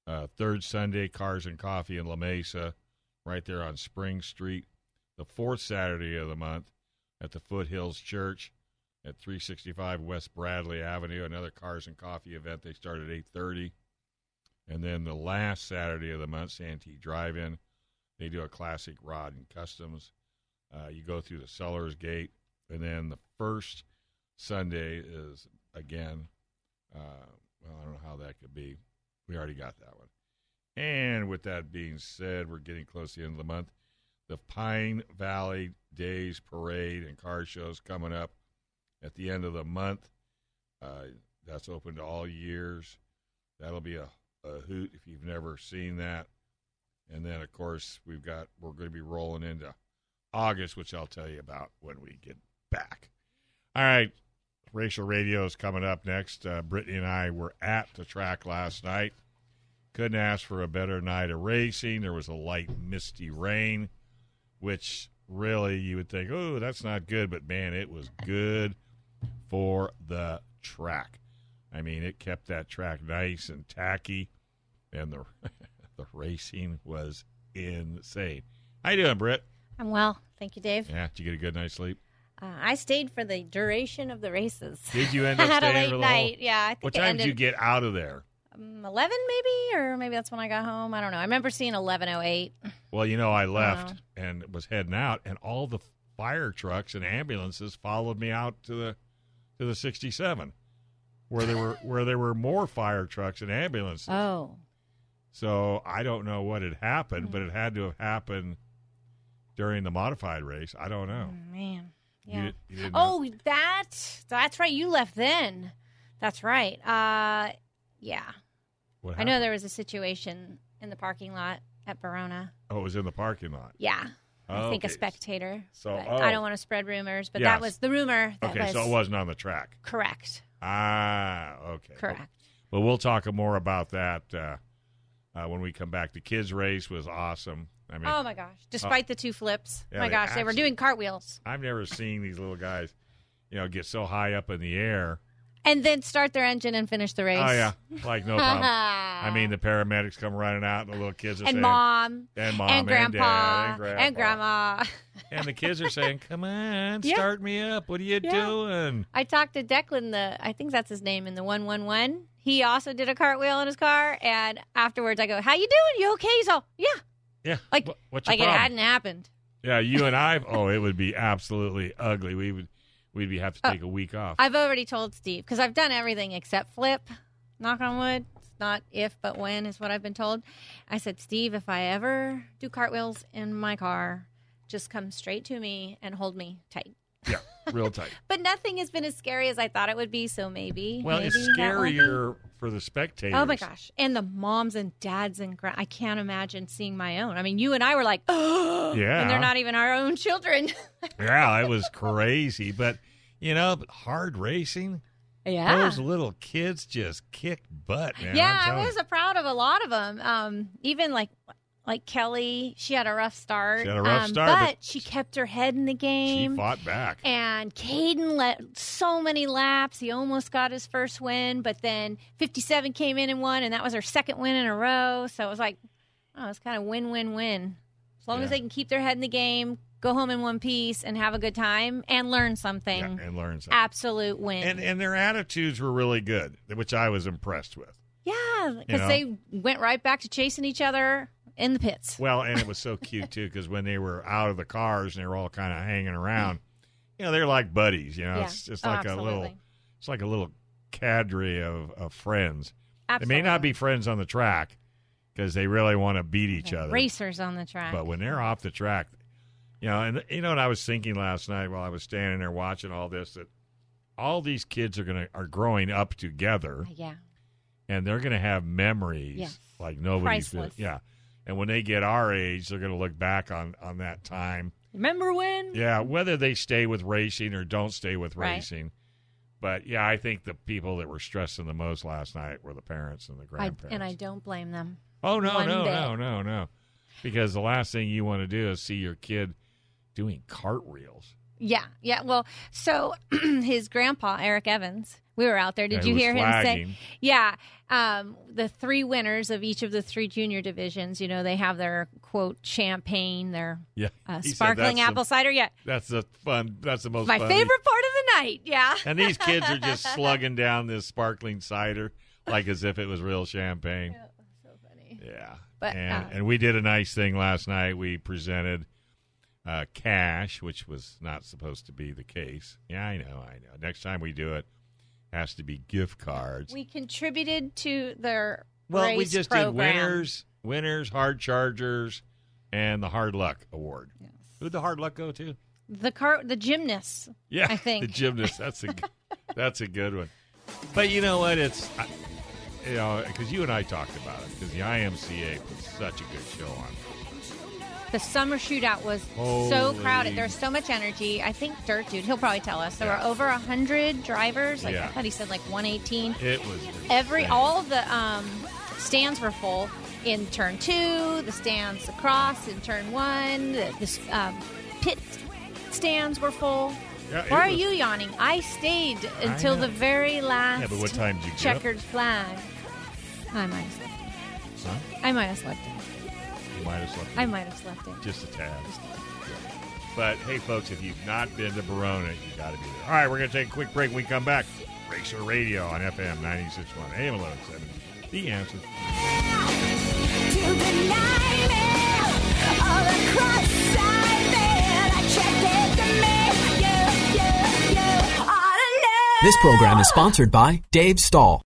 Speaker 2: Uh, third Sunday, Cars and Coffee in La Mesa, right there on Spring Street. The fourth Saturday of the month at the Foothills Church at 365 West Bradley Avenue. Another Cars and Coffee event. They start at 8:30, and then the last Saturday of the month, Santee Drive-In. They do a classic rod and customs. Uh, you go through the Sellers Gate, and then the first Sunday is again. Uh, well, I don't know how that could be. We already got that one. And with that being said, we're getting close to the end of the month. The Pine Valley Days Parade and car shows coming up at the end of the month. Uh, that's open to all years. That'll be a, a hoot if you've never seen that. And then, of course, we've got we're going to be rolling into August, which I'll tell you about when we get back. All right, Racer Radio is coming up next. Uh, Brittany and I were at the track last night. Couldn't ask for a better night of racing. There was a light, misty rain, which really you would think, oh, that's not good, but man, it was good for the track. I mean, it kept that track nice and tacky, and the the racing was insane. How you doing, Britt?
Speaker 7: I'm well, thank you, Dave.
Speaker 2: Yeah, did you get a good night's sleep?
Speaker 7: Uh, I stayed for the duration of the races.
Speaker 2: Did you end
Speaker 7: I
Speaker 2: up
Speaker 7: had a
Speaker 2: staying
Speaker 7: late night.
Speaker 2: whole?
Speaker 7: Yeah, I think
Speaker 2: What time did you get out of there?
Speaker 7: Um, eleven, maybe, or maybe that's when I got home. I don't know. I remember seeing eleven oh eight.
Speaker 2: Well, you know, I left
Speaker 7: Wow.
Speaker 2: and was heading out, and all the fire trucks and ambulances followed me out to the to the 67, where there were where there were more fire trucks and ambulances.
Speaker 7: Oh,
Speaker 2: So I don't know what had happened, but it had to have happened during the modified race. I don't know.
Speaker 7: oh, man. Yeah.
Speaker 2: you know?
Speaker 7: Oh, that. That's right. You left then. That's right. Uh, yeah.
Speaker 2: What
Speaker 7: I know
Speaker 2: happened?
Speaker 7: there was a situation in the parking lot at Barona.
Speaker 2: Oh, it was in the parking lot.
Speaker 7: Yeah. I think a
Speaker 2: Okay.
Speaker 7: spectator.
Speaker 2: So,
Speaker 7: but
Speaker 2: oh.
Speaker 7: I don't want to spread rumors, but
Speaker 2: Yes.
Speaker 7: that was the rumor. That
Speaker 2: Okay,
Speaker 7: was
Speaker 2: so it wasn't on the track.
Speaker 7: correct.
Speaker 2: Ah, okay.
Speaker 7: Correct.
Speaker 2: Well, we'll talk more about that uh, uh, when we come back. The kids' race was awesome. I mean,
Speaker 7: Oh my gosh! Despite the two flips,
Speaker 2: Yeah,
Speaker 7: my
Speaker 2: they
Speaker 7: gosh, they were
Speaker 2: absolutely-
Speaker 7: doing cartwheels
Speaker 2: I've never seen these little guys, you know, get so high up in the air.
Speaker 7: And then start their engine and finish the race.
Speaker 2: Oh yeah, like no problem. I mean, the paramedics come running out, and the little kids are
Speaker 7: and
Speaker 2: saying,
Speaker 7: mom,
Speaker 2: and mom,
Speaker 7: and grandpa,
Speaker 2: dad, and grandpa,
Speaker 7: and grandma.
Speaker 2: and the kids are saying, "Come on,
Speaker 7: Yeah.
Speaker 2: start me up. What are you
Speaker 7: Yeah.
Speaker 2: doing?"
Speaker 7: I talked to Declan, the I think that's his name in the one one one. He also did a cartwheel in his car, and afterwards I go, "How you doing? You okay?" He's all, "Yeah,"
Speaker 2: Yeah,
Speaker 7: Like-
Speaker 2: what's
Speaker 7: like it hadn't happened.
Speaker 2: Yeah, you and I. Oh, it would be absolutely ugly. We would, we'd be have to
Speaker 7: Oh,
Speaker 2: take a week off.
Speaker 7: I've already told Steve because I've done everything except flip. Knock on wood. It's not if, but when is what I've been told. I said, Steve, if I ever do cartwheels in my car, just come straight to me and hold me tight.
Speaker 2: Yeah, real tight.
Speaker 7: But nothing has been as scary as I thought it would be. So maybe.
Speaker 2: Well,
Speaker 7: maybe
Speaker 2: it's
Speaker 7: that won't be-
Speaker 2: scarier for the spectators.
Speaker 7: Oh my gosh! And the moms and dads and gra- I can't imagine seeing my own. I mean, you and I were like, oh,
Speaker 2: Yeah.
Speaker 7: and they're not even our own children.
Speaker 2: Yeah, it was crazy, but you know, but hard racing.
Speaker 7: yeah,
Speaker 2: Those little kids just kicked butt, man.
Speaker 7: yeah. I was proud of a lot of them. Um, even like like Kelly, she had a rough start.
Speaker 2: She had a rough
Speaker 7: um,
Speaker 2: start,
Speaker 7: but,
Speaker 2: but
Speaker 7: she kept her head in the game.
Speaker 2: She fought back.
Speaker 7: And Caden let so many laps. He almost got his first win, but then 57 came in and won, and that was her second win in a row. So it was like, oh, it's kind of win win win. As long
Speaker 2: Yeah.
Speaker 7: as they can keep their head in the game, go home in one piece, and have a good time and learn something.
Speaker 2: Yeah, and learn something.
Speaker 7: Absolute win.
Speaker 2: And and their attitudes were really good, which I was impressed with.
Speaker 7: yeah, because
Speaker 2: know?
Speaker 7: they went right back to chasing each other in the pits.
Speaker 2: Well, and it was so cute too because when they were out of the cars and they were all kind of hanging around, you know, they're like buddies. You know,
Speaker 7: Yeah.
Speaker 2: it's just
Speaker 7: Oh,
Speaker 2: like a little, it's like a little cadre of, of friends.
Speaker 7: Absolutely.
Speaker 2: They may not be friends on the track because they really want to beat each other.
Speaker 7: Racers on the track.
Speaker 2: But when they're off the track, you know, and you know what I was thinking last night while I was standing there watching all this that all these kids are gonna are growing up together
Speaker 7: yeah.
Speaker 2: and they're gonna have memories
Speaker 7: Yes.
Speaker 2: like nobody's yeah. And when they get our age, they're gonna look back on on that time.
Speaker 7: Remember when?
Speaker 2: Yeah, whether they stay with racing or don't stay with
Speaker 7: Right.
Speaker 2: racing. But yeah, I think the people that were stressing the most last night were the parents and the
Speaker 7: I,
Speaker 2: grandparents.
Speaker 7: and I don't blame them.
Speaker 2: Oh no, no,
Speaker 7: bit.
Speaker 2: no, no, no. Because the last thing you want to do is see your kid doing cartwheels.
Speaker 7: Yeah, yeah. Well, so his grandpa, Eric Evans, we were out there. Did
Speaker 2: Yeah,
Speaker 7: you
Speaker 2: was
Speaker 7: hear him say? Yeah. Um, the three winners of each of the three junior divisions, you know, they have their quote champagne, their
Speaker 2: Yeah,
Speaker 7: uh,
Speaker 2: He
Speaker 7: sparkling apple
Speaker 2: The,
Speaker 7: cider. Yeah,
Speaker 2: that's the fun. That's the most
Speaker 7: my
Speaker 2: fun.
Speaker 7: favorite part of the night. Yeah.
Speaker 2: And these kids are just slugging down this sparkling cider like as if it was real champagne.
Speaker 7: so funny.
Speaker 2: Yeah.
Speaker 7: But,
Speaker 2: and,
Speaker 7: uh,
Speaker 2: and we did a nice thing last night. We presented uh, cash, which was not supposed to be the case. Yeah, I know, I know. Next time we do it, has to be gift cards.
Speaker 7: We contributed to their
Speaker 2: well,
Speaker 7: race
Speaker 2: we just
Speaker 7: program.
Speaker 2: did winners, winners, hard chargers, and the hard luck award. Who'd the hard luck go to?
Speaker 7: The car, the gymnasts.
Speaker 2: Yeah,
Speaker 7: I think.
Speaker 2: the gymnast. That's a g- that's a good one. But you know what? It's I, you know because you and I talked about it because the IMCA put such a good show on.
Speaker 7: The summer shootout was so
Speaker 2: Holy-
Speaker 7: crowded. There's so much energy. I think Dirt Dude, he'll probably tell us. There
Speaker 2: Yeah.
Speaker 7: were over a hundred drivers. Like
Speaker 2: Yeah.
Speaker 7: I thought he said like 118.
Speaker 2: It was
Speaker 7: Every
Speaker 2: insane.
Speaker 7: all the um, stands were full in turn two. The stands across in turn one. The, the um, pit stands were full.
Speaker 2: Yeah,
Speaker 7: Why are you yawning? I stayed until
Speaker 2: know.
Speaker 7: the very last.
Speaker 2: Yeah, but what time did you
Speaker 7: checkered flag? I might have slept.
Speaker 2: Huh?
Speaker 7: I might have slept. In.
Speaker 2: You might have slept.
Speaker 7: I might have slept in.
Speaker 2: just a tad. But hey, folks, if you've not been to Barona, you got to be there. All right, we're going to take a quick break. When we come back, Racer Radio on FM 96.1 AM 1170. The answer.
Speaker 8: This program is sponsored by Dave Stall.